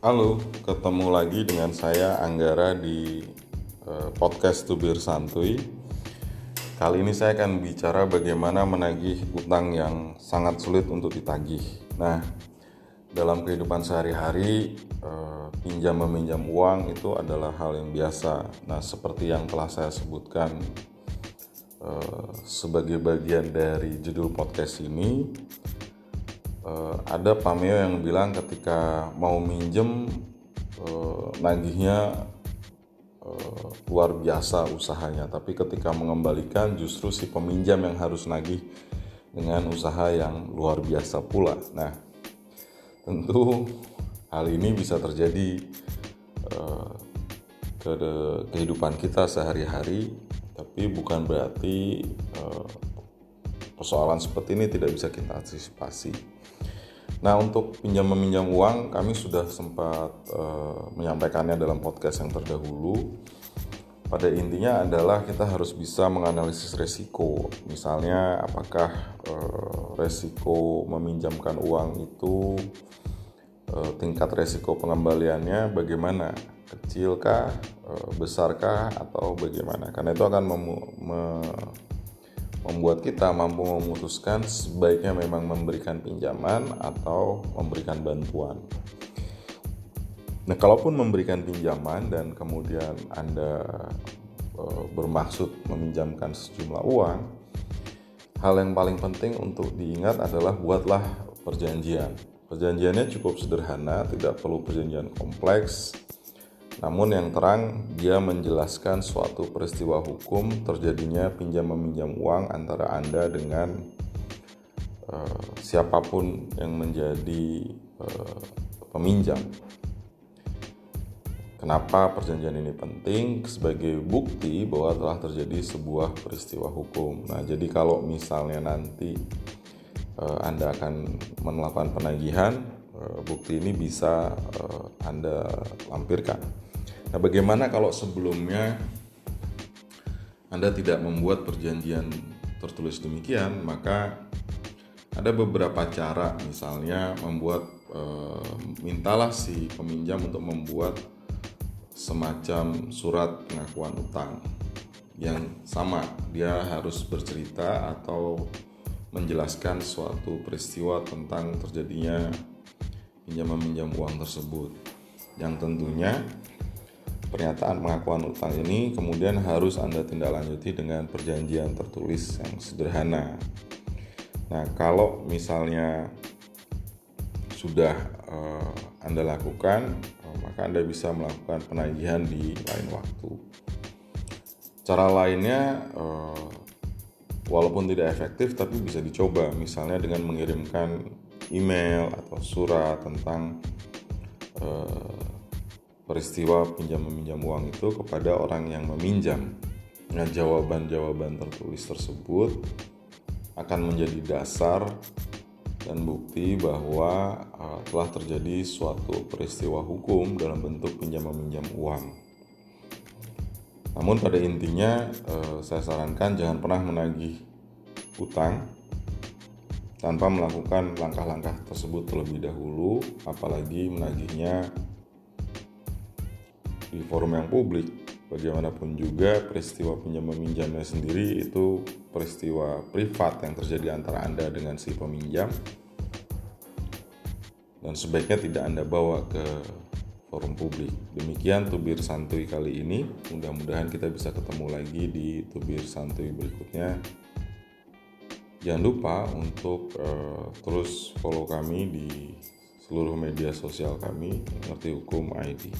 Halo, ketemu lagi dengan saya Anggara di uh, podcast Tubir Santuy. Kali ini saya akan bicara bagaimana menagih utang yang sangat sulit untuk ditagih. Nah, dalam kehidupan sehari-hari, uh, pinjam meminjam uang itu adalah hal yang biasa. Nah, seperti yang telah saya sebutkan uh, sebagai bagian dari judul podcast ini, uh, ada pameo yang bilang ketika mau minjem uh, nagihnya uh, luar biasa usahanya. Tapi ketika mengembalikan justru si peminjam yang harus nagih dengan usaha yang luar biasa pula. Nah tentu hal ini bisa terjadi uh, ke kehidupan kita sehari-hari tapi bukan berarti uh, persoalan seperti ini tidak bisa kita antisipasi Nah, untuk pinjam meminjam uang, kami sudah sempat uh, menyampaikannya dalam podcast yang terdahulu. Pada intinya adalah kita harus bisa menganalisis resiko. Misalnya, apakah uh, resiko meminjamkan uang itu uh, tingkat resiko pengembaliannya bagaimana? Kecilkah, besarkah, atau bagaimana? Karena itu akan membuat kita mampu memutuskan sebaiknya memang memberikan pinjaman atau memberikan bantuan. Nah, kalaupun memberikan pinjaman dan kemudian Anda e, bermaksud meminjamkan sejumlah uang, hal yang paling penting untuk diingat adalah buatlah perjanjian. Perjanjiannya cukup sederhana, tidak perlu perjanjian kompleks, namun yang terang, dia menjelaskan suatu peristiwa hukum terjadinya pinjam meminjam uang antara Anda dengan uh, siapa pun yang menjadi uh, peminjam. Kenapa perjanjian ini penting? Sebagai bukti bahwa telah terjadi sebuah peristiwa hukum. Nah, jadi kalau misalnya nanti uh, Anda akan melakukan penagihan, bukti ini bisa Anda lampirkan. Nah, bagaimana kalau sebelumnya Anda tidak membuat perjanjian tertulis demikian, maka ada beberapa cara, misalnya membuat e, mintalah si peminjam untuk membuat semacam surat pengakuan utang yang sama, dia harus bercerita atau menjelaskan suatu peristiwa tentang terjadinya pinjam meminjam uang tersebut yang tentunya Pernyataan pengakuan utang ini kemudian harus Anda tindak lanjuti dengan perjanjian tertulis yang sederhana. Nah, kalau misalnya sudah uh, Anda lakukan, uh, maka Anda bisa melakukan penagihan di lain waktu. Cara lainnya, uh, walaupun tidak efektif, tapi bisa dicoba, misalnya dengan mengirimkan email atau surat tentang peristiwa pinjam meminjam uang itu kepada orang yang meminjam. Nah, jawaban-jawaban tertulis tersebut akan menjadi dasar dan bukti bahwa uh, telah terjadi suatu peristiwa hukum dalam bentuk pinjam meminjam uang. Namun pada intinya uh, saya sarankan jangan pernah menagih utang tanpa melakukan langkah-langkah tersebut terlebih dahulu, apalagi menagihnya di forum yang publik bagaimanapun juga peristiwa pinjam meminjamnya sendiri itu peristiwa privat yang terjadi antara Anda dengan si peminjam dan sebaiknya tidak Anda bawa ke forum publik. Demikian tubir santuy kali ini. Mudah-mudahan kita bisa ketemu lagi di tubir santuy berikutnya. Jangan lupa untuk uh, terus follow kami di seluruh media sosial kami, ngerti hukum ID.